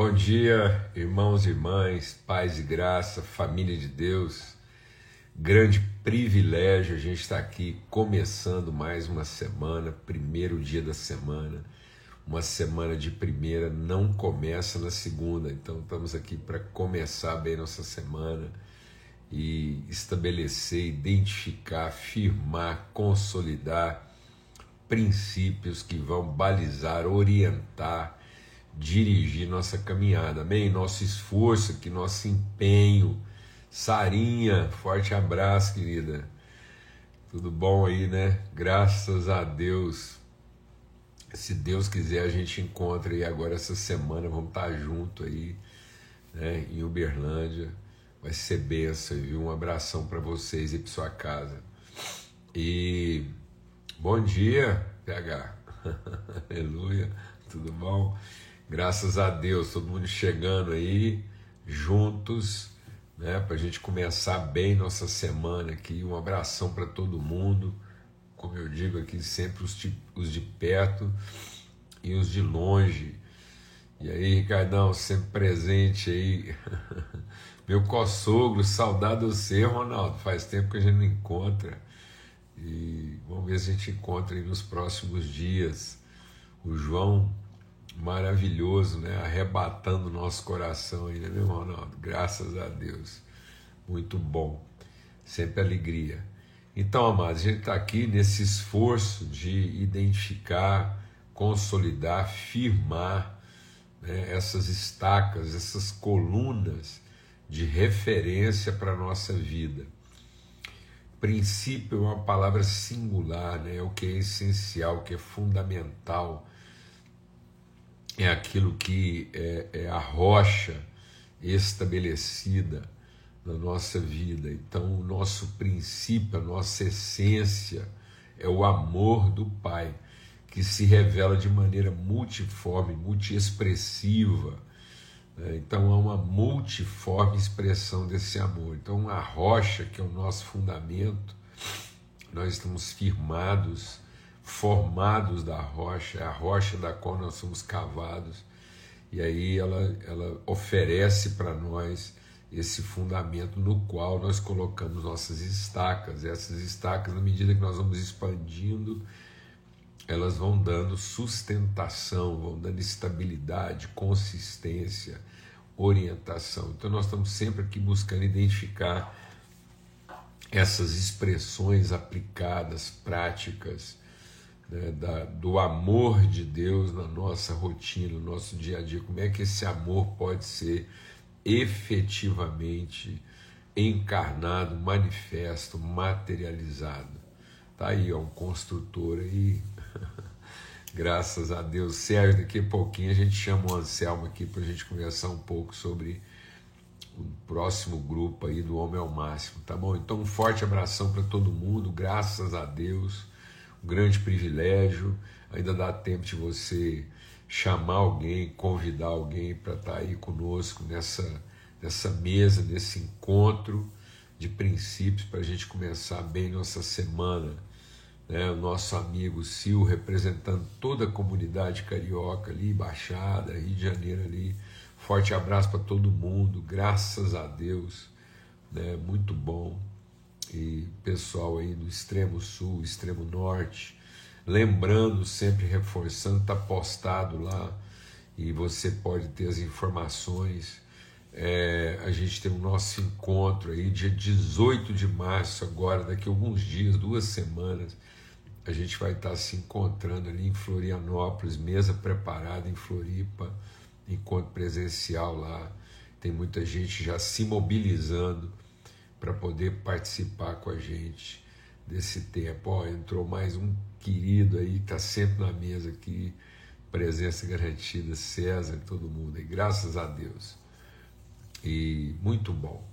Bom dia, irmãos e irmãs, paz e graça, família de Deus. Grande privilégio a gente estar aqui começando mais uma semana, primeiro dia da semana. Uma semana de primeira não começa na segunda, então estamos aqui para começar bem nossa semana e estabelecer, identificar, firmar, consolidar princípios que vão balizar, orientar dirigir nossa caminhada. Amém? Nosso esforço aqui, nosso empenho. Sarinha, forte abraço, querida. Tudo bom aí, né? Graças a Deus. Se Deus quiser, a gente encontra aí agora essa semana. Vamos estar junto aí, né? Em Uberlândia. Vai ser benção, viu? Um abração para vocês e para sua casa. E bom dia, PH. Aleluia. Tudo bom? Graças a Deus, todo mundo chegando aí, juntos, né, para a gente começar bem nossa semana aqui. Um abração para todo mundo, como eu digo aqui, sempre os de, os de perto e os de longe. E aí, Ricardão, sempre presente aí. Meu co-sogro, saudade do você, Ronaldo. Faz tempo que a gente não encontra. E vamos ver se a gente encontra aí nos próximos dias. O João maravilhoso, né? Arrebatando nosso coração aí, né, meu Ronaldo? Graças a Deus. Muito bom. Sempre alegria. Então, amados, a gente está aqui nesse esforço de identificar, consolidar, firmar né, essas estacas, essas colunas de referência para a nossa vida. Princípio é uma palavra singular, né? é o que é essencial, o que é fundamental é aquilo que é, é a rocha estabelecida na nossa vida. Então, o nosso princípio, a nossa essência é o amor do Pai, que se revela de maneira multiforme, multiexpressiva. Né? Então, há uma multiforme expressão desse amor. Então, a rocha, que é o nosso fundamento, nós estamos firmados formados da rocha, é a rocha da qual nós somos cavados, e aí ela, ela oferece para nós esse fundamento no qual nós colocamos nossas estacas. Essas estacas, na medida que nós vamos expandindo, elas vão dando sustentação, vão dando estabilidade, consistência, orientação. Então nós estamos sempre aqui buscando identificar essas expressões aplicadas, práticas, né, da, do amor de Deus na nossa rotina, no nosso dia a dia. Como é que esse amor pode ser efetivamente encarnado, manifesto, materializado? Tá aí, ó, um construtor aí. Graças a Deus. Sérgio, daqui a pouquinho a gente chama o Anselmo aqui para a gente conversar um pouco sobre o próximo grupo aí do Homem ao Máximo, tá bom? Então, um forte abração para todo mundo, graças a Deus um grande privilégio. Ainda dá tempo de você chamar alguém, convidar alguém para estar tá aí conosco nessa, nessa mesa, nesse encontro de princípios para a gente começar bem nossa semana. Né? O nosso amigo Sil representando toda a comunidade carioca ali, Baixada, Rio de Janeiro ali. Forte abraço para todo mundo, graças a Deus, né? muito bom e pessoal aí do extremo sul, extremo norte, lembrando, sempre reforçando, está postado lá e você pode ter as informações. É, a gente tem o nosso encontro aí, dia 18 de março, agora, daqui a alguns dias, duas semanas, a gente vai estar se encontrando ali em Florianópolis, mesa preparada em Floripa, encontro presencial lá. Tem muita gente já se mobilizando para poder participar com a gente desse tempo. Ó, entrou mais um querido aí, está sempre na mesa aqui, presença garantida, César e todo mundo, e graças a Deus. E muito bom,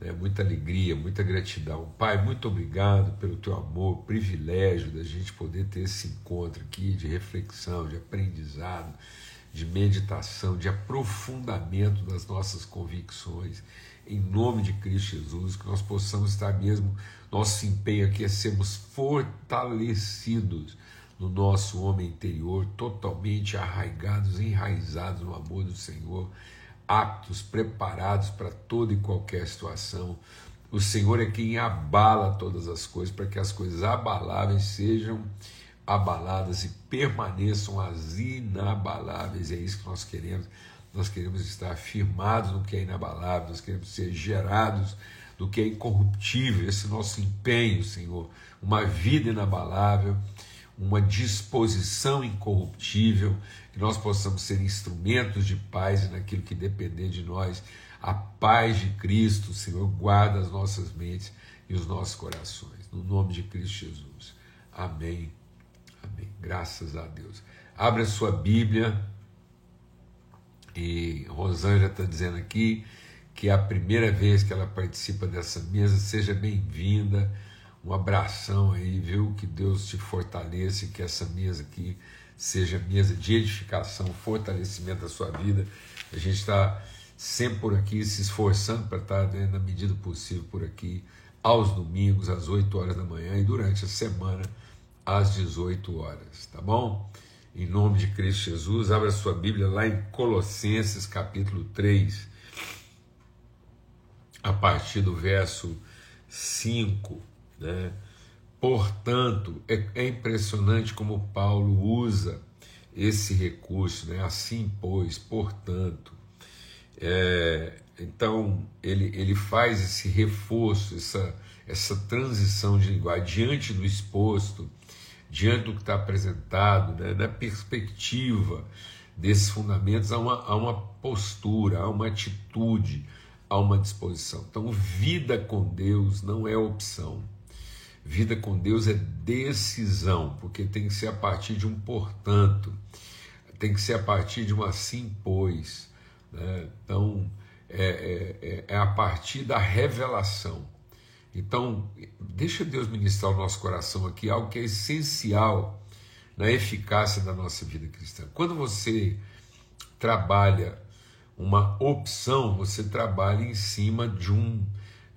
né? muita alegria, muita gratidão. Pai, muito obrigado pelo teu amor, privilégio da gente poder ter esse encontro aqui de reflexão, de aprendizado, de meditação, de aprofundamento das nossas convicções em nome de Cristo Jesus, que nós possamos estar mesmo, nosso empenho aqui é sermos fortalecidos no nosso homem interior, totalmente arraigados, enraizados no amor do Senhor, aptos, preparados para toda e qualquer situação. O Senhor é quem abala todas as coisas, para que as coisas abaláveis sejam abaladas e permaneçam as inabaláveis. É isso que nós queremos. Nós queremos estar firmados no que é inabalável, nós queremos ser gerados do que é incorruptível, esse nosso empenho, Senhor, uma vida inabalável, uma disposição incorruptível, que nós possamos ser instrumentos de paz e naquilo que depender de nós. A paz de Cristo, Senhor, guarda as nossas mentes e os nossos corações. No nome de Cristo Jesus. Amém. Amém. Graças a Deus. Abra a sua Bíblia. E Rosângela está dizendo aqui que é a primeira vez que ela participa dessa mesa. Seja bem-vinda. Um abração aí, viu? Que Deus te fortaleça e que essa mesa aqui seja mesa de edificação, fortalecimento da sua vida. A gente está sempre por aqui se esforçando para estar, né, na medida possível, por aqui, aos domingos, às 8 horas da manhã e durante a semana, às 18 horas, tá bom? Em nome de Cristo Jesus, abra sua Bíblia lá em Colossenses capítulo 3, a partir do verso 5, né? Portanto, é, é impressionante como Paulo usa esse recurso, né? assim, pois, portanto. É, então, ele, ele faz esse reforço, essa, essa transição de linguagem diante do exposto, diante do que está apresentado, né? na perspectiva desses fundamentos, há uma, há uma postura, há uma atitude, há uma disposição. Então, vida com Deus não é opção Vida com Deus é decisão, porque tem que ser a partir de um portanto, tem que ser a partir de um assim pois. Né? Então, é, é, é, é a partir da revelação. Então, deixa Deus ministrar o nosso coração aqui, algo que é essencial na eficácia da nossa vida cristã. Quando você trabalha uma opção, você trabalha em cima de um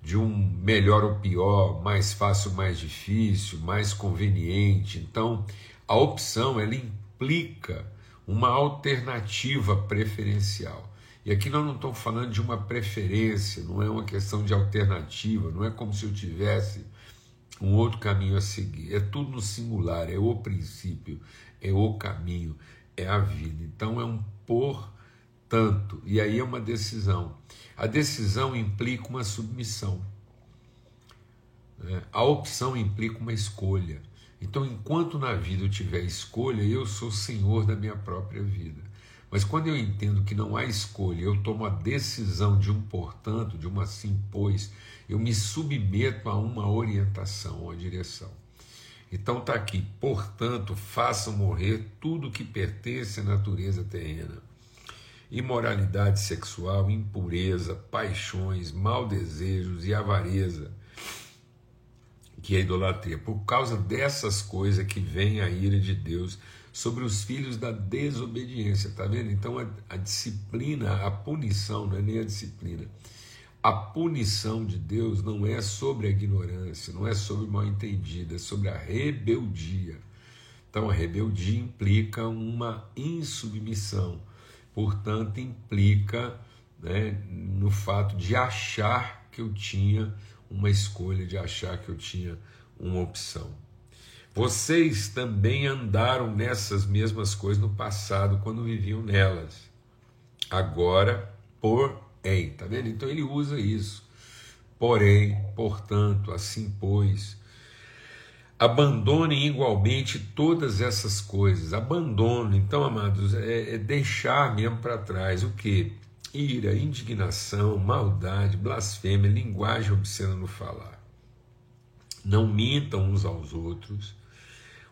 de um melhor ou pior, mais fácil mais difícil, mais conveniente. Então, a opção ela implica uma alternativa preferencial. E aqui nós não estamos falando de uma preferência, não é uma questão de alternativa, não é como se eu tivesse um outro caminho a seguir. É tudo no singular, é o princípio, é o caminho, é a vida. Então é um portanto, e aí é uma decisão. A decisão implica uma submissão. Né? A opção implica uma escolha. Então, enquanto na vida eu tiver escolha, eu sou senhor da minha própria vida. Mas quando eu entendo que não há escolha, eu tomo a decisão de um portanto, de uma sim, pois, eu me submeto a uma orientação, uma direção. Então está aqui, portanto, façam morrer tudo que pertence à natureza terrena imoralidade sexual, impureza, paixões, mau desejos e avareza, que é idolatria. Por causa dessas coisas que vem a ira de Deus sobre os filhos da desobediência, tá vendo? Então a, a disciplina, a punição, não é nem a disciplina. A punição de Deus não é sobre a ignorância, não é sobre o mal entendido, é sobre a rebeldia. Então a rebeldia implica uma insubmissão portanto, implica né, no fato de achar que eu tinha uma escolha, de achar que eu tinha uma opção. Vocês também andaram nessas mesmas coisas no passado, quando viviam nelas. Agora, porém, tá vendo? Então ele usa isso. Porém, portanto, assim pois, Abandonem igualmente todas essas coisas. Abandono, então, amados, é, é deixar mesmo para trás o que? Ira, indignação, maldade, blasfêmia, linguagem obscena no falar. Não mintam uns aos outros,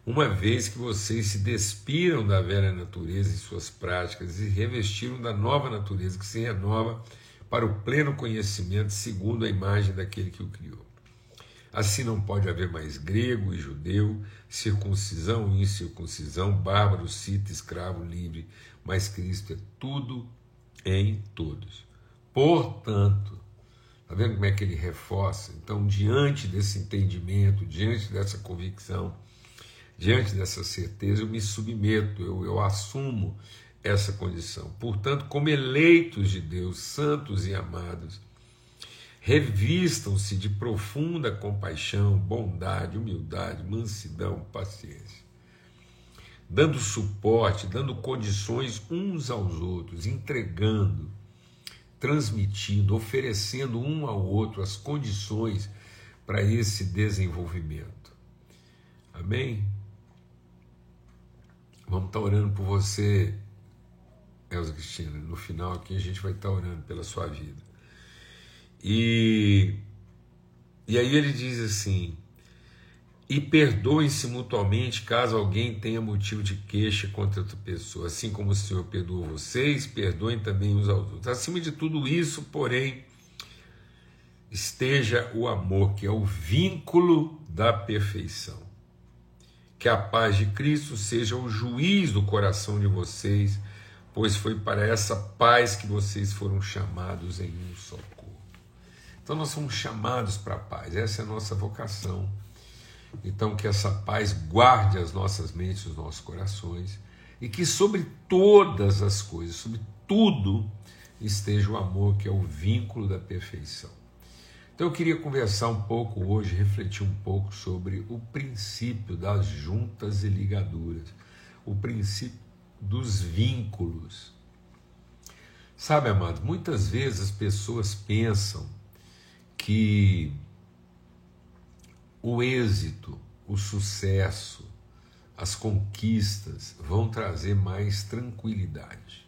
uma vez que vocês se despiram da velha natureza em suas práticas e revestiram da nova natureza que se renova para o pleno conhecimento segundo a imagem daquele que o criou. Assim não pode haver mais grego e judeu, circuncisão e incircuncisão, bárbaro, cita, escravo, livre, mas Cristo é tudo em todos. Portanto, está vendo como é que ele reforça? Então, diante desse entendimento, diante dessa convicção, diante dessa certeza, eu me submeto, eu, eu assumo essa condição. Portanto, como eleitos de Deus, santos e amados, revistam-se de profunda compaixão, bondade, humildade, mansidão, paciência, dando suporte, dando condições uns aos outros, entregando, transmitindo, oferecendo um ao outro as condições para esse desenvolvimento. Amém? Vamos estar orando por você, Elza Cristina. No final aqui a gente vai estar orando pela sua vida. E, e aí ele diz assim: e perdoem-se mutuamente caso alguém tenha motivo de queixa contra outra pessoa. Assim como o Senhor perdoou vocês, perdoem também uns aos outros. Acima de tudo isso, porém, esteja o amor, que é o vínculo da perfeição. Que a paz de Cristo seja o juiz do coração de vocês, pois foi para essa paz que vocês foram chamados em um só corpo. Então nós somos chamados para a paz, essa é a nossa vocação. Então que essa paz guarde as nossas mentes, os nossos corações, e que sobre todas as coisas, sobre tudo, esteja o amor, que é o vínculo da perfeição. Então eu queria conversar um pouco hoje, refletir um pouco sobre o princípio das juntas e ligaduras, o princípio dos vínculos. Sabe, amado, muitas vezes as pessoas pensam que o êxito, o sucesso, as conquistas vão trazer mais tranquilidade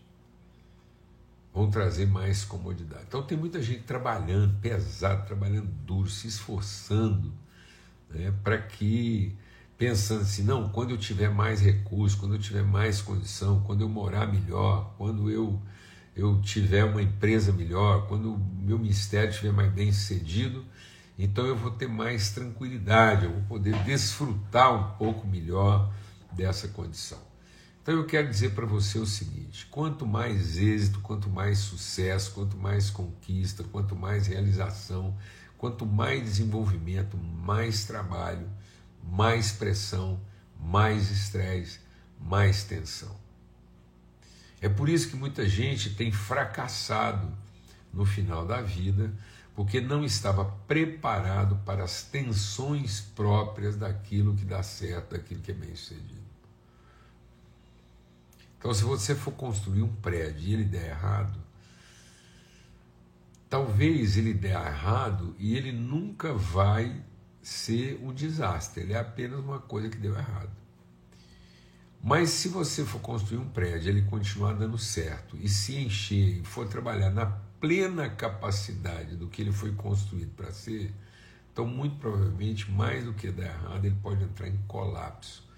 vão trazer mais comodidade. Então tem muita gente trabalhando pesado, trabalhando duro, se esforçando né, para que, pensando assim, não, quando eu tiver mais recursos, quando eu tiver mais condição, quando eu morar melhor, quando eu, eu tiver uma empresa melhor, quando o meu ministério estiver mais bem sucedido, então eu vou ter mais tranquilidade, eu vou poder desfrutar um pouco melhor dessa condição. Então eu quero dizer para você o seguinte: quanto mais êxito, quanto mais sucesso, quanto mais conquista, quanto mais realização, quanto mais desenvolvimento, mais trabalho, mais pressão, mais estresse, mais tensão. É por isso que muita gente tem fracassado no final da vida, porque não estava preparado para as tensões próprias daquilo que dá certo, daquilo que é bem sucedido. Então, se você for construir um prédio e ele der errado, talvez ele dê errado e ele nunca vai ser um desastre, ele é apenas uma coisa que deu errado. Mas se você for construir um prédio, ele continuar dando certo e se encher e for trabalhar na plena capacidade do que ele foi construído para ser, então muito provavelmente mais do que dar errado, ele pode entrar em colapso.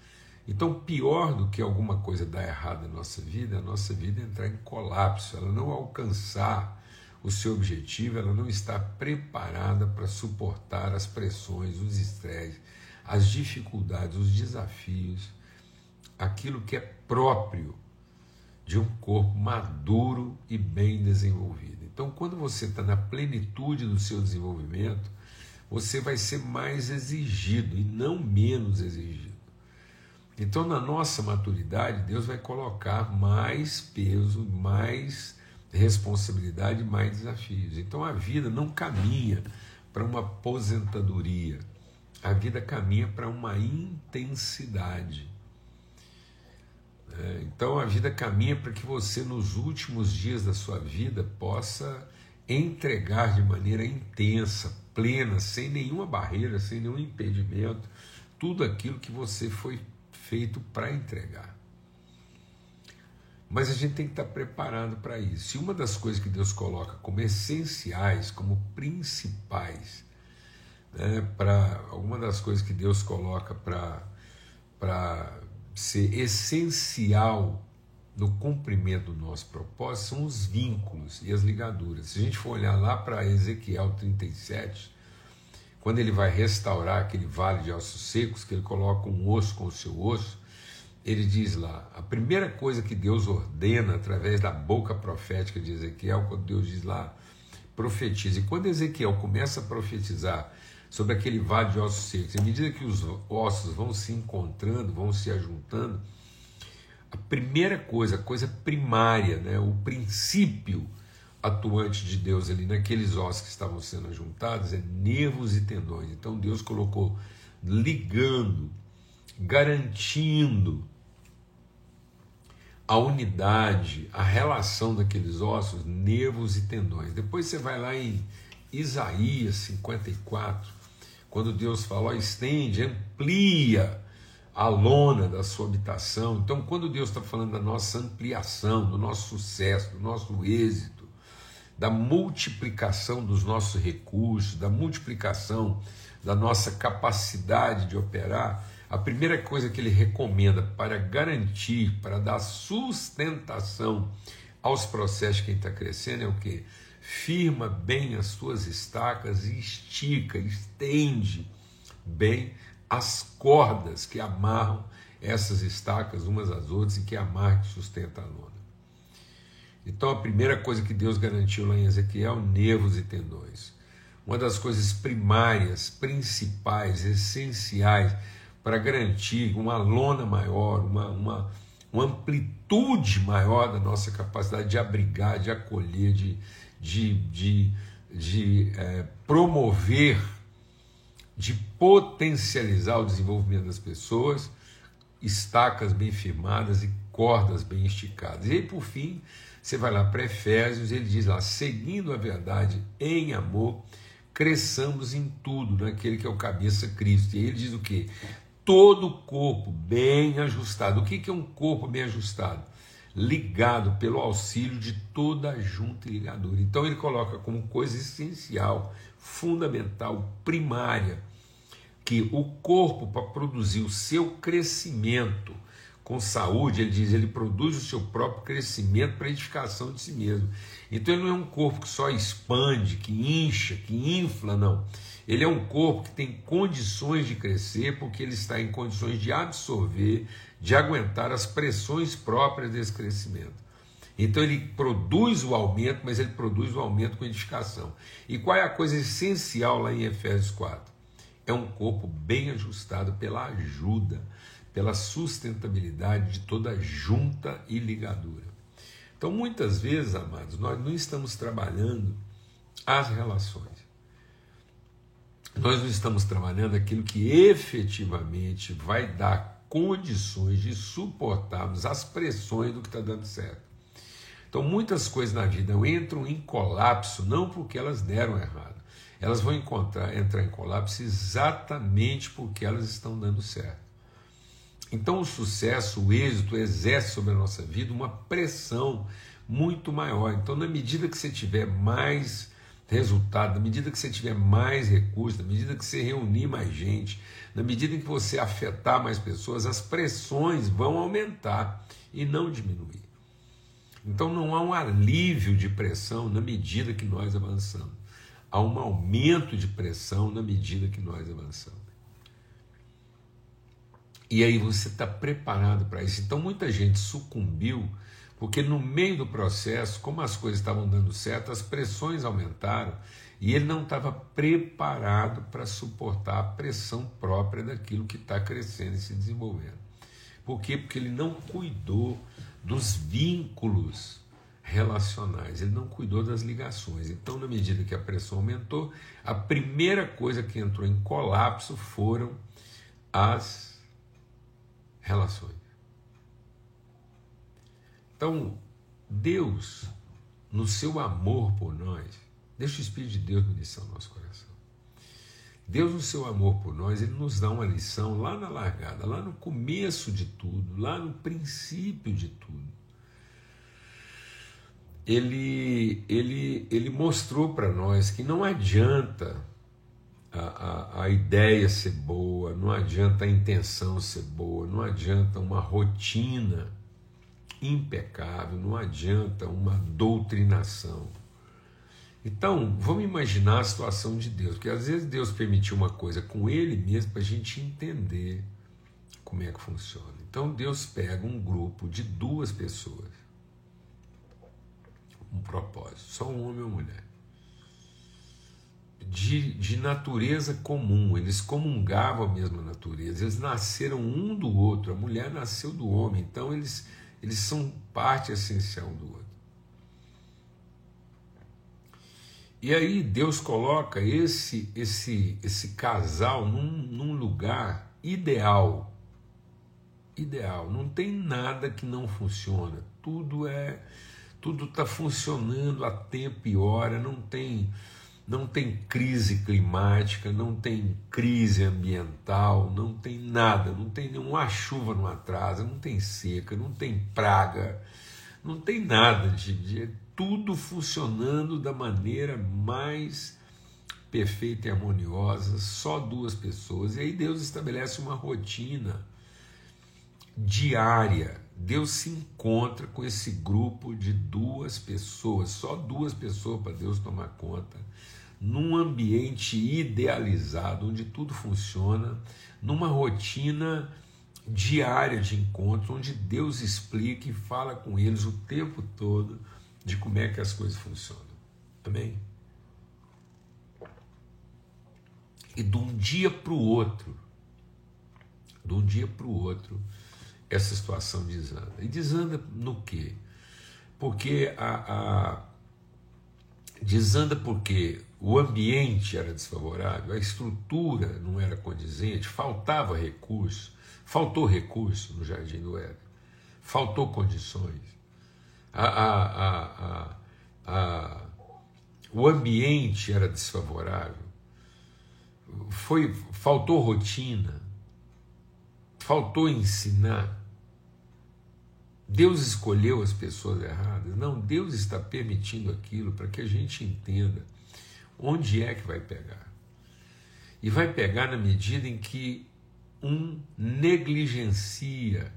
Então, pior do que alguma coisa dar errado na nossa vida, a nossa vida é entrar em colapso, ela não alcançar o seu objetivo, ela não está preparada para suportar as pressões, os estresses, as dificuldades, os desafios, aquilo que é próprio de um corpo maduro e bem desenvolvido. Então, quando você está na plenitude do seu desenvolvimento, você vai ser mais exigido e não menos exigido. Então, na nossa maturidade, Deus vai colocar mais peso, mais responsabilidade, mais desafios. Então, a vida não caminha para uma aposentadoria, a vida caminha para uma intensidade. É, então, a vida caminha para que você, nos últimos dias da sua vida, possa entregar de maneira intensa, plena, sem nenhuma barreira, sem nenhum impedimento, tudo aquilo que você foi feito para entregar. Mas a gente tem que estar preparado para isso. E uma das coisas que Deus coloca como essenciais, como principais, né, para alguma das coisas que Deus coloca para ser essencial no cumprimento do nosso propósito são os vínculos e as ligaduras. Se a gente for olhar lá para Ezequiel 37, quando ele vai restaurar aquele vale de ossos secos, que ele coloca um osso com o seu osso, ele diz lá: a primeira coisa que Deus ordena através da boca profética de Ezequiel, quando Deus diz lá, profetiza. E quando Ezequiel começa a profetizar sobre aquele vale de ossos secos. À medida que os ossos vão se encontrando, vão se ajuntando, a primeira coisa, a coisa primária, né, o princípio atuante de Deus ali naqueles ossos que estavam sendo ajuntados é nervos e tendões. Então Deus colocou ligando, garantindo a unidade, a relação daqueles ossos, nervos e tendões. Depois você vai lá em Isaías 54, quando Deus fala, estende, amplia a lona da sua habitação. Então, quando Deus está falando da nossa ampliação, do nosso sucesso, do nosso êxito, da multiplicação dos nossos recursos, da multiplicação da nossa capacidade de operar, a primeira coisa que ele recomenda para garantir, para dar sustentação aos processos de quem está crescendo é o que? Firma bem as suas estacas e estica, estende bem as cordas que amarram essas estacas umas às outras e que amarram e sustentam a lona. Então a primeira coisa que Deus garantiu lá em Ezequiel, nervos e tendões. Uma das coisas primárias, principais, essenciais para garantir uma lona maior, uma, uma, uma amplitude maior da nossa capacidade de abrigar, de acolher, de, de, de, de é, promover, de potencializar o desenvolvimento das pessoas, estacas bem firmadas e cordas bem esticadas. E aí, por fim, você vai lá para Efésios, ele diz lá, seguindo a verdade em amor, cresçamos em tudo, naquele que é o cabeça Cristo. E ele diz o que? Todo o corpo bem ajustado. O que é um corpo bem ajustado? Ligado pelo auxílio de toda a junta e ligadura. Então ele coloca como coisa essencial, fundamental, primária, que o corpo, para produzir o seu crescimento, com saúde, ele diz, ele produz o seu próprio crescimento para edificação de si mesmo. Então ele não é um corpo que só expande, que incha, que infla, não. Ele é um corpo que tem condições de crescer, porque ele está em condições de absorver, de aguentar as pressões próprias desse crescimento. Então ele produz o aumento, mas ele produz o aumento com edificação. E qual é a coisa essencial lá em Efésios 4? É um corpo bem ajustado pela ajuda pela sustentabilidade de toda junta e ligadura. Então, muitas vezes, amados, nós não estamos trabalhando as relações. Nós não estamos trabalhando aquilo que efetivamente vai dar condições de suportarmos as pressões do que está dando certo. Então, muitas coisas na vida entram em colapso não porque elas deram errado. Elas vão encontrar, entrar em colapso exatamente porque elas estão dando certo. Então, o sucesso, o êxito, exerce sobre a nossa vida uma pressão muito maior. Então, na medida que você tiver mais resultado, na medida que você tiver mais recursos, na medida que você reunir mais gente, na medida em que você afetar mais pessoas, as pressões vão aumentar e não diminuir. Então não há um alívio de pressão na medida que nós avançamos. Há um aumento de pressão na medida que nós avançamos. E aí você está preparado para isso. Então muita gente sucumbiu, porque no meio do processo, como as coisas estavam dando certo, as pressões aumentaram e ele não estava preparado para suportar a pressão própria daquilo que está crescendo e se desenvolvendo. Por quê? Porque ele não cuidou dos vínculos relacionais, ele não cuidou das ligações. Então, na medida que a pressão aumentou, a primeira coisa que entrou em colapso foram as relações. Então, Deus, no seu amor por nós, deixa o Espírito de Deus ministrar o nosso coração. Deus, no seu amor por nós, ele nos dá uma lição lá na largada, lá no começo de tudo, lá no princípio de tudo. Ele, ele, ele mostrou para nós que não adianta a, a, ideia ser boa, não adianta a intenção ser boa, não adianta uma rotina impecável, não adianta uma doutrinação. Então, vamos imaginar a situação de Deus, porque às vezes Deus permitiu uma coisa com Ele mesmo para a gente entender como é que funciona. Então, Deus pega um grupo de duas pessoas, um propósito, só um homem uma mulher de, de natureza comum, eles comungavam a mesma natureza, eles nasceram um do outro, a mulher nasceu do homem, então eles, eles são parte essencial do outro. E aí Deus coloca esse esse esse casal num, num lugar ideal. Ideal. Não tem nada que não funciona. Tudo é tudo está funcionando a tempo e hora. Não tem não tem crise climática, não tem crise ambiental, não tem nada, não tem nenhuma chuva não atrasa, não tem seca, não tem praga, não tem nada de, de tudo funcionando da maneira mais perfeita e harmoniosa, só duas pessoas. E aí Deus estabelece uma rotina diária. Deus se encontra com esse grupo de duas pessoas, só duas pessoas para Deus tomar conta, num ambiente idealizado, onde tudo funciona, numa rotina diária de encontro, onde Deus explica e fala com eles o tempo todo de como é que as coisas funcionam. Amém? E de um dia para o outro, de um dia para o outro, essa situação desanda. E desanda no quê? Porque a, a desanda porque o ambiente era desfavorável, a estrutura não era condizente, faltava recurso, faltou recurso no Jardim do Éden, faltou condições a, a, a, o ambiente era desfavorável, foi, faltou rotina, faltou ensinar. Deus escolheu as pessoas erradas. Não, Deus está permitindo aquilo para que a gente entenda onde é que vai pegar. E vai pegar na medida em que um negligencia,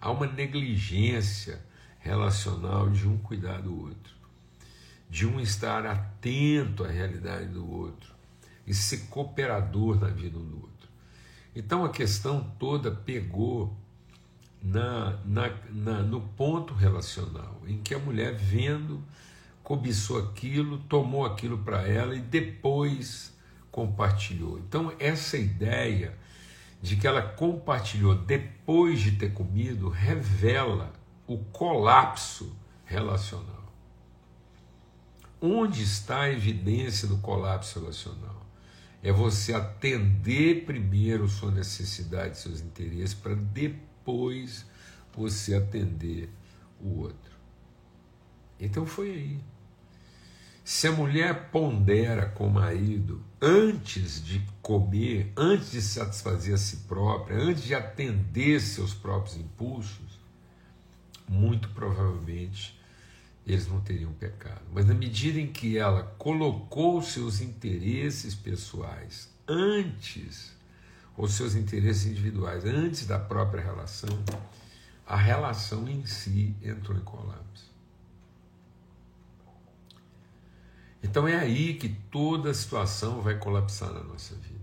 há uma negligência relacional de um cuidar do outro, de um estar atento à realidade do outro e ser cooperador na vida um do outro. Então a questão toda pegou na, na, na, no ponto relacional, em que a mulher vendo, cobiçou aquilo, tomou aquilo para ela e depois compartilhou. Então, essa ideia de que ela compartilhou depois de ter comido revela o colapso relacional. Onde está a evidência do colapso relacional? É você atender primeiro sua necessidade, seus interesses, para depois você atender o outro. Então foi aí. Se a mulher pondera com o marido antes de comer, antes de satisfazer a si própria, antes de atender seus próprios impulsos, muito provavelmente eles não teriam pecado. Mas na medida em que ela colocou seus interesses pessoais antes, ou seus interesses individuais antes da própria relação, a relação em si entrou em colapso. Então é aí que toda a situação vai colapsar na nossa vida.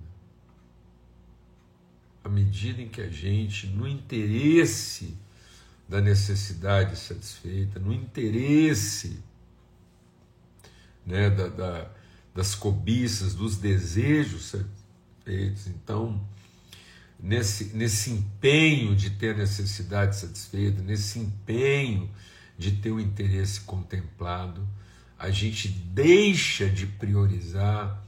À medida em que a gente, no interesse da necessidade satisfeita, no interesse né, da, da, das cobiças, dos desejos satisfeitos. Então, nesse, nesse empenho de ter a necessidade satisfeita, nesse empenho de ter o interesse contemplado, a gente deixa de priorizar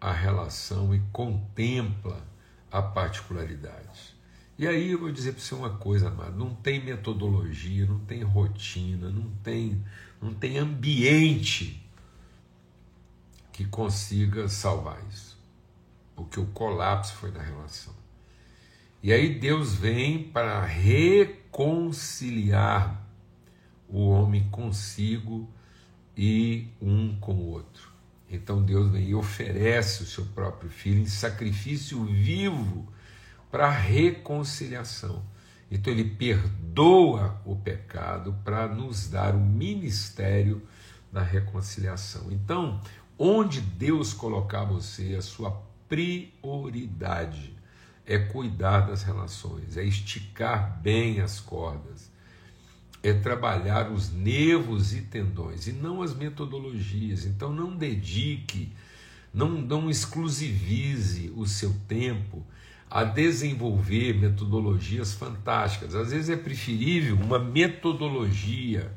a relação e contempla a particularidade. E aí eu vou dizer para você uma coisa, amado, não tem metodologia, não tem rotina, não tem, não tem ambiente que consiga salvar isso. Porque o colapso foi na relação. E aí Deus vem para reconciliar o homem consigo e um com o outro. Então Deus vem e oferece o seu próprio filho em sacrifício vivo para reconciliação. Então ele perdoa o pecado para nos dar o ministério da reconciliação. Então, onde Deus colocar você, a sua prioridade é cuidar das relações, é esticar bem as cordas, é trabalhar os nervos e tendões e não as metodologias. Então não dedique Não, não exclusivize o seu tempo a desenvolver metodologias fantásticas. Às vezes é preferível uma metodologia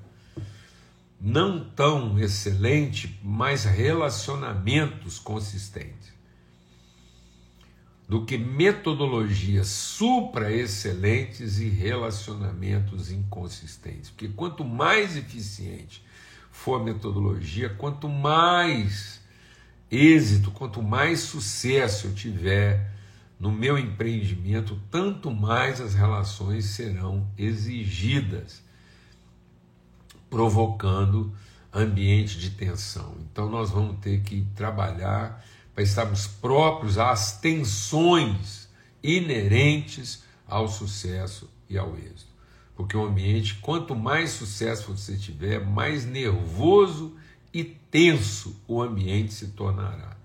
não tão excelente, mas relacionamentos consistentes. Do que metodologias supra-excelentes e relacionamentos inconsistentes. Porque quanto mais eficiente for a metodologia, quanto mais êxito, quanto mais sucesso eu tiver no meu empreendimento, tanto mais as relações serão exigidas provocando ambiente de tensão. Então nós vamos ter que trabalhar para estarmos próprios às tensões inerentes ao sucesso e ao êxito. Porque o ambiente, quanto mais sucesso você tiver, mais nervoso e tenso o ambiente se tornará.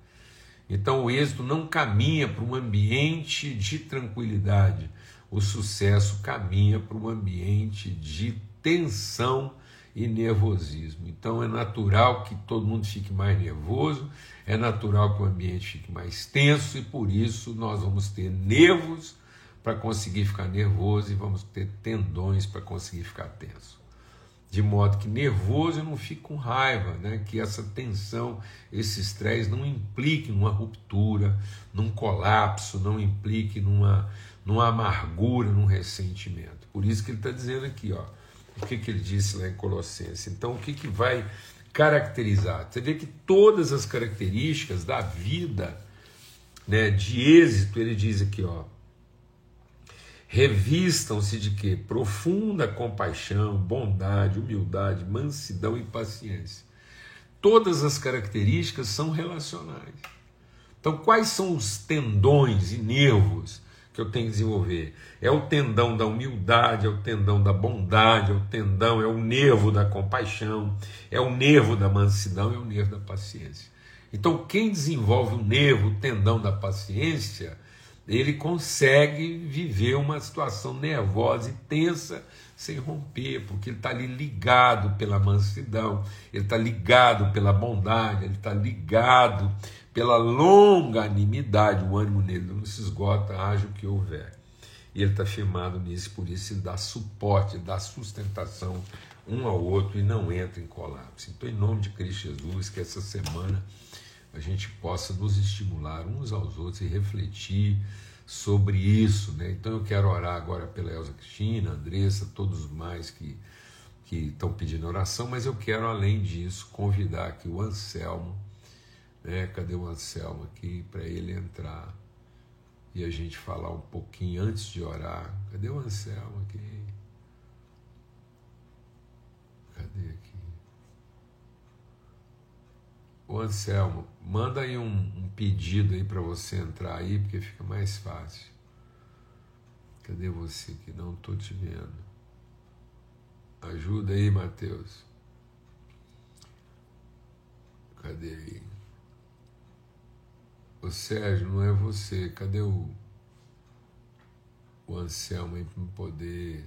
Então o êxito não caminha para um ambiente de tranquilidade, o sucesso caminha para um ambiente de tensão e nervosismo. Então é natural que todo mundo fique mais nervoso, é natural que o ambiente fique mais tenso e por isso nós vamos ter nervos para conseguir ficar nervoso e vamos ter tendões para conseguir ficar tenso. De modo que nervoso eu não fique com raiva, né? que essa tensão, esse estresse não implique numa ruptura, num colapso, não implique numa, numa amargura, num ressentimento. Por isso que ele está dizendo aqui, ó, o que, que ele disse lá em Colossenses. Então, o que, que vai caracterizar? Você vê que todas as características da vida né, de êxito, ele diz aqui, ó, revistam-se de quê? Profunda compaixão, bondade, humildade, mansidão e paciência. Todas as características são relacionais. Então, quais são os tendões e nervos que eu tenho que desenvolver. É o tendão da humildade, é o tendão da bondade, é o tendão, é o nervo da compaixão, é o nervo da mansidão, é o nervo da paciência. Então, quem desenvolve o nervo, o tendão da paciência, ele consegue viver uma situação nervosa e tensa sem romper, porque ele está ali ligado pela mansidão, ele está ligado pela bondade, ele está ligado pela longanimidade, o ânimo nele não se esgota, haja o que houver. E ele está firmado nisso, por isso ele dá suporte, dá sustentação um ao outro e não entra em colapso. Então, em nome de Cristo Jesus, que essa semana a gente possa nos estimular uns aos outros e refletir sobre isso. Né? Então, eu quero orar agora pela Elza Cristina, Andressa, todos os mais que, que estão pedindo oração, mas eu quero, além disso, convidar aqui o Anselmo né? Cadê o Anselmo aqui para ele entrar e a gente falar um pouquinho antes de orar? Cadê o Anselmo aqui? Cadê aqui? O Anselmo, manda aí um, um pedido aí para você entrar aí, porque fica mais fácil. Cadê você que não estou te vendo? Ajuda aí, Mateus. Cadê aí? Ô Sérgio, não é você. Cadê o, o Anselmo aí para poder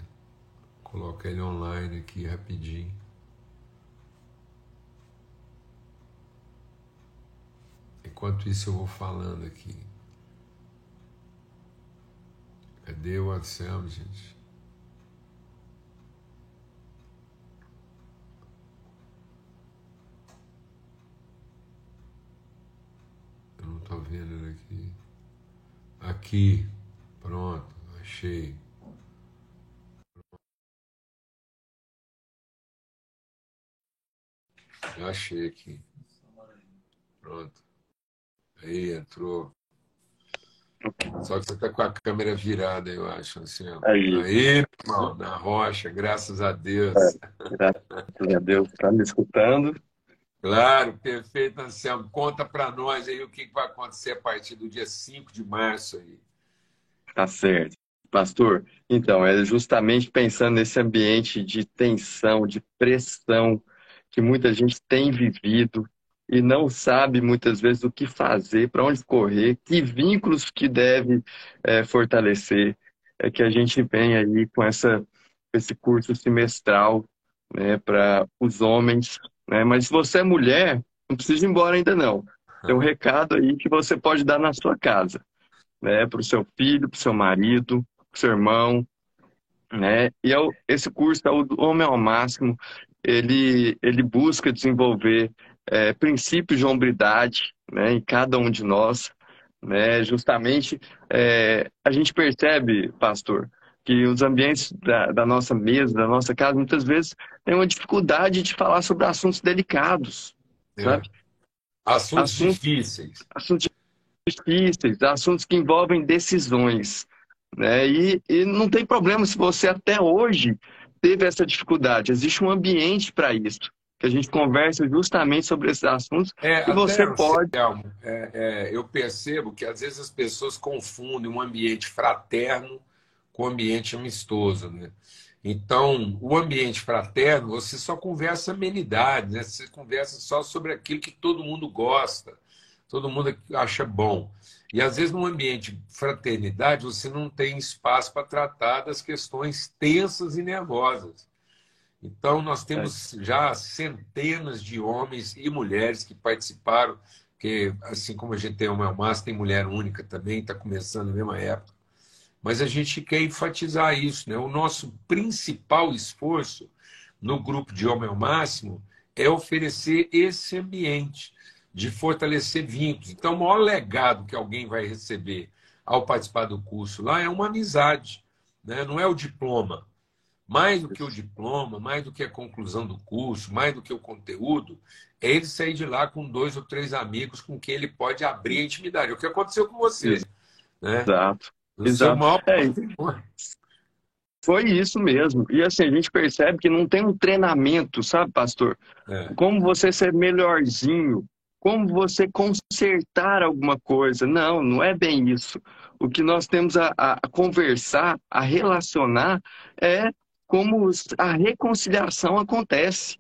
colocar ele online aqui rapidinho? Enquanto isso eu vou falando aqui. Cadê o Anselmo, gente? Não estou vendo ele aqui. Aqui, pronto, achei. Já achei aqui. Pronto. Aí entrou. Só que você está com a câmera virada, eu acho. Assim. Aí, Aí irmão, na rocha, graças a Deus. É, graças a Deus, está me escutando. Claro, perfeito, Anselmo. Conta para nós aí o que vai acontecer a partir do dia 5 de março aí. Tá certo. Pastor, então, é justamente pensando nesse ambiente de tensão, de pressão que muita gente tem vivido e não sabe muitas vezes o que fazer, para onde correr, que vínculos que deve é, fortalecer, é que a gente vem aí com essa, esse curso semestral né, para os homens né? Mas se você é mulher, não precisa ir embora ainda não. Tem um recado aí que você pode dar na sua casa, né? Para o seu filho, para o seu marido, para o seu irmão, né? E é o, esse curso é o Homem ao Máximo. Ele, ele busca desenvolver é, princípios de hombridade né, em cada um de nós. Né? Justamente, é, a gente percebe, pastor, que os ambientes da, da, nossa mesa, da nossa casa, muitas vezes têm uma dificuldade de falar sobre assuntos delicados, é. sabe? Assuntos, assuntos difíceis. Assuntos difíceis, assuntos que envolvem decisões. Né? E, e não tem problema se você até hoje teve essa dificuldade. Existe um ambiente para isso que a gente conversa justamente sobre esses assuntos é, e você pode. é, é, eu percebo que às vezes as pessoas confundem um ambiente fraterno com um ambiente amistoso, né? Então, o ambiente fraterno, você só conversa amenidades, né? Você conversa só sobre aquilo que todo mundo gosta, todo mundo acha bom. E às vezes, num ambiente de fraternidade, você não tem espaço para tratar das questões tensas e nervosas. Então, nós temos é. já centenas de homens e mulheres que participaram, que assim como a gente tem uma massa, tem mulher única também, está começando na mesma época. Mas a gente quer enfatizar isso. Né? O nosso principal esforço no grupo de Homem ao Máximo é oferecer esse ambiente de fortalecer vínculos. Então, o maior legado que alguém vai receber ao participar do curso lá é uma amizade, né? não é o diploma. Mais do que o diploma, mais do que a conclusão do curso, mais do que o conteúdo, é ele sair de lá com dois ou três amigos com quem ele pode abrir a intimidade. É o que aconteceu com você. Né? Exato. Exato. É, foi isso mesmo. E assim, a gente percebe que não tem um treinamento, sabe, pastor? É. Como você ser melhorzinho, como você consertar alguma coisa. Não, não é bem isso. O que nós temos a, a conversar, a relacionar, é como a reconciliação acontece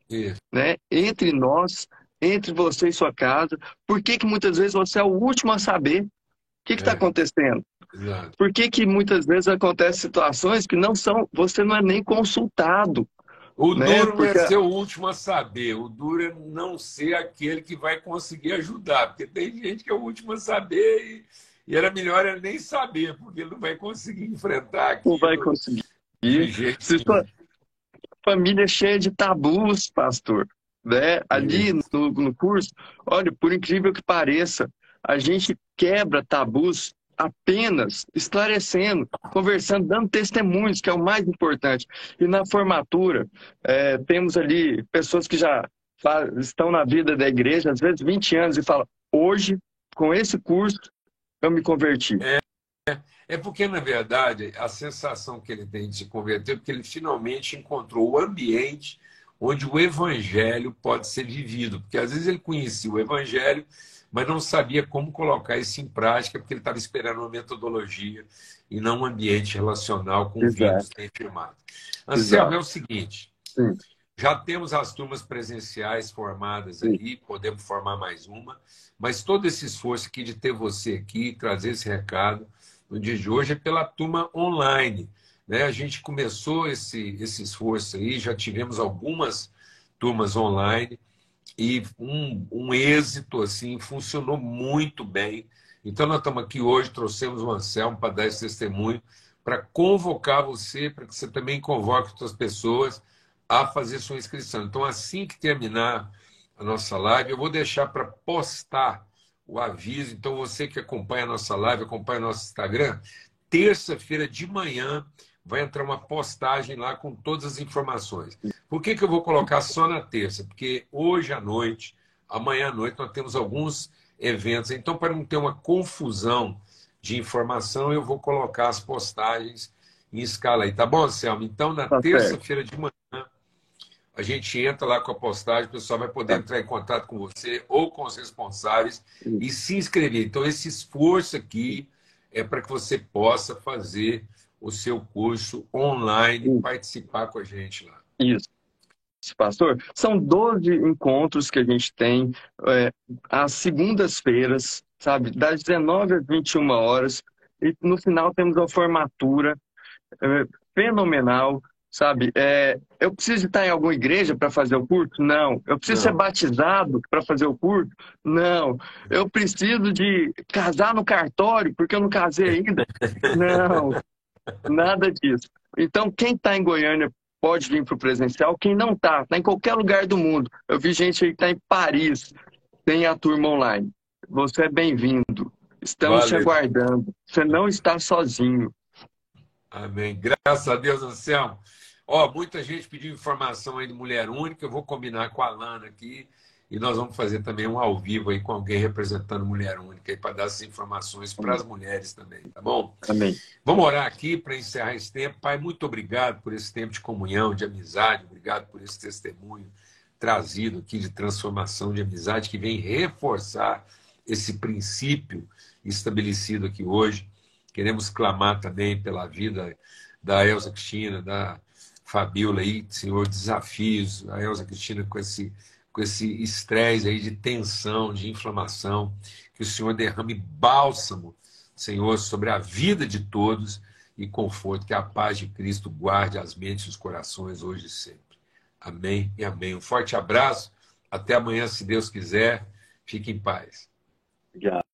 né? entre nós, entre você e sua casa. Por que, que muitas vezes você é o último a saber o que está é. acontecendo? Exato. Por que, que muitas vezes acontecem situações que não são, você não é nem consultado? O né? duro porque... é ser o último a saber, o duro é não ser aquele que vai conseguir ajudar, porque tem gente que é o último a saber e, e era melhor ele nem saber, porque ele não vai conseguir enfrentar aquilo. Não vai conseguir. E sua família é cheia de tabus, pastor. Né? Ali no, no curso, olha, por incrível que pareça, a gente quebra tabus apenas esclarecendo, conversando, dando testemunhos, que é o mais importante. E na formatura, é, temos ali pessoas que já estão na vida da igreja, às vezes 20 anos, e falam: hoje, com esse curso, eu me converti. É. É porque, na verdade, a sensação que ele tem de se converter é porque ele finalmente encontrou o ambiente onde o evangelho pode ser vivido. Porque às vezes ele conhecia o evangelho, mas não sabia como colocar isso em prática, porque ele estava esperando uma metodologia e não um ambiente relacional com vínculos bem firmados. Anselmo, é o seguinte: Sim. já temos as turmas presenciais formadas aí, podemos formar mais uma, mas todo esse esforço aqui de ter você aqui, trazer esse recado no dia de hoje é pela turma online. Né? A gente começou esse, esse esforço aí, já tivemos algumas turmas online e um, um êxito assim funcionou muito bem. Então nós estamos aqui hoje, trouxemos o Anselmo para dar esse testemunho, para convocar você, para que você também convoque outras pessoas a fazer sua inscrição. Então assim que terminar a nossa live, eu vou deixar para postar o aviso. Então, você que acompanha a nossa live, acompanha nosso Instagram, terça-feira de manhã vai entrar uma postagem lá com todas as informações. Por que, que eu vou colocar só na terça? Porque hoje à noite, amanhã à noite, nós temos alguns eventos. Então, para não ter uma confusão de informação, eu vou colocar as postagens em escala aí. Tá bom, Anselmo? Então, na tá terça-feira de manhã, a gente entra lá com a postagem, o pessoal vai poder tá. entrar em contato com você ou com os responsáveis e se inscrever. Então, esse esforço aqui é para que você possa fazer o seu curso online, participar com a gente lá. Isso. Pastor, são 12 encontros que a gente tem é, às segundas-feiras, sabe, das 19 às 21 horas, e no final temos uma formatura é, fenomenal Sabe? É, eu preciso estar em alguma igreja para fazer o curso? Não. Eu preciso Não. ser batizado para fazer o curso? Não. Eu preciso de casar no cartório porque eu não casei ainda? Não. Nada disso. Então, quem está em Goiânia pode vir para o presencial. Quem não está, está em qualquer lugar do mundo. Eu vi gente aí que está em Paris, tem a turma online. Você é bem-vindo. Estamos Valeu. te aguardando. Você não está sozinho. Amém. Graças a Deus, Anselmo. Ó, muita gente pediu informação aí de Mulher Única. Eu vou combinar com a Lana aqui. E nós vamos fazer também um ao vivo aí com alguém representando Mulher Única para dar essas informações para as mulheres também, tá bom? Amém. Vamos orar aqui para encerrar esse tempo. Pai, muito obrigado por esse tempo de comunhão, de amizade, obrigado por esse testemunho trazido aqui de transformação, de amizade, que vem reforçar esse princípio estabelecido aqui hoje. Queremos clamar também pela vida da Elza Cristina, da Fabiola aí, Senhor, desafios, a Elza Cristina com esse com esse estresse aí de tensão, de inflamação, que o Senhor derrame bálsamo, Senhor, sobre a vida de todos e conforto, que a paz de Cristo guarde as mentes e os corações hoje e sempre. Amém e amém. Um forte abraço, até amanhã, se Deus quiser. Fique em paz. Obrigado.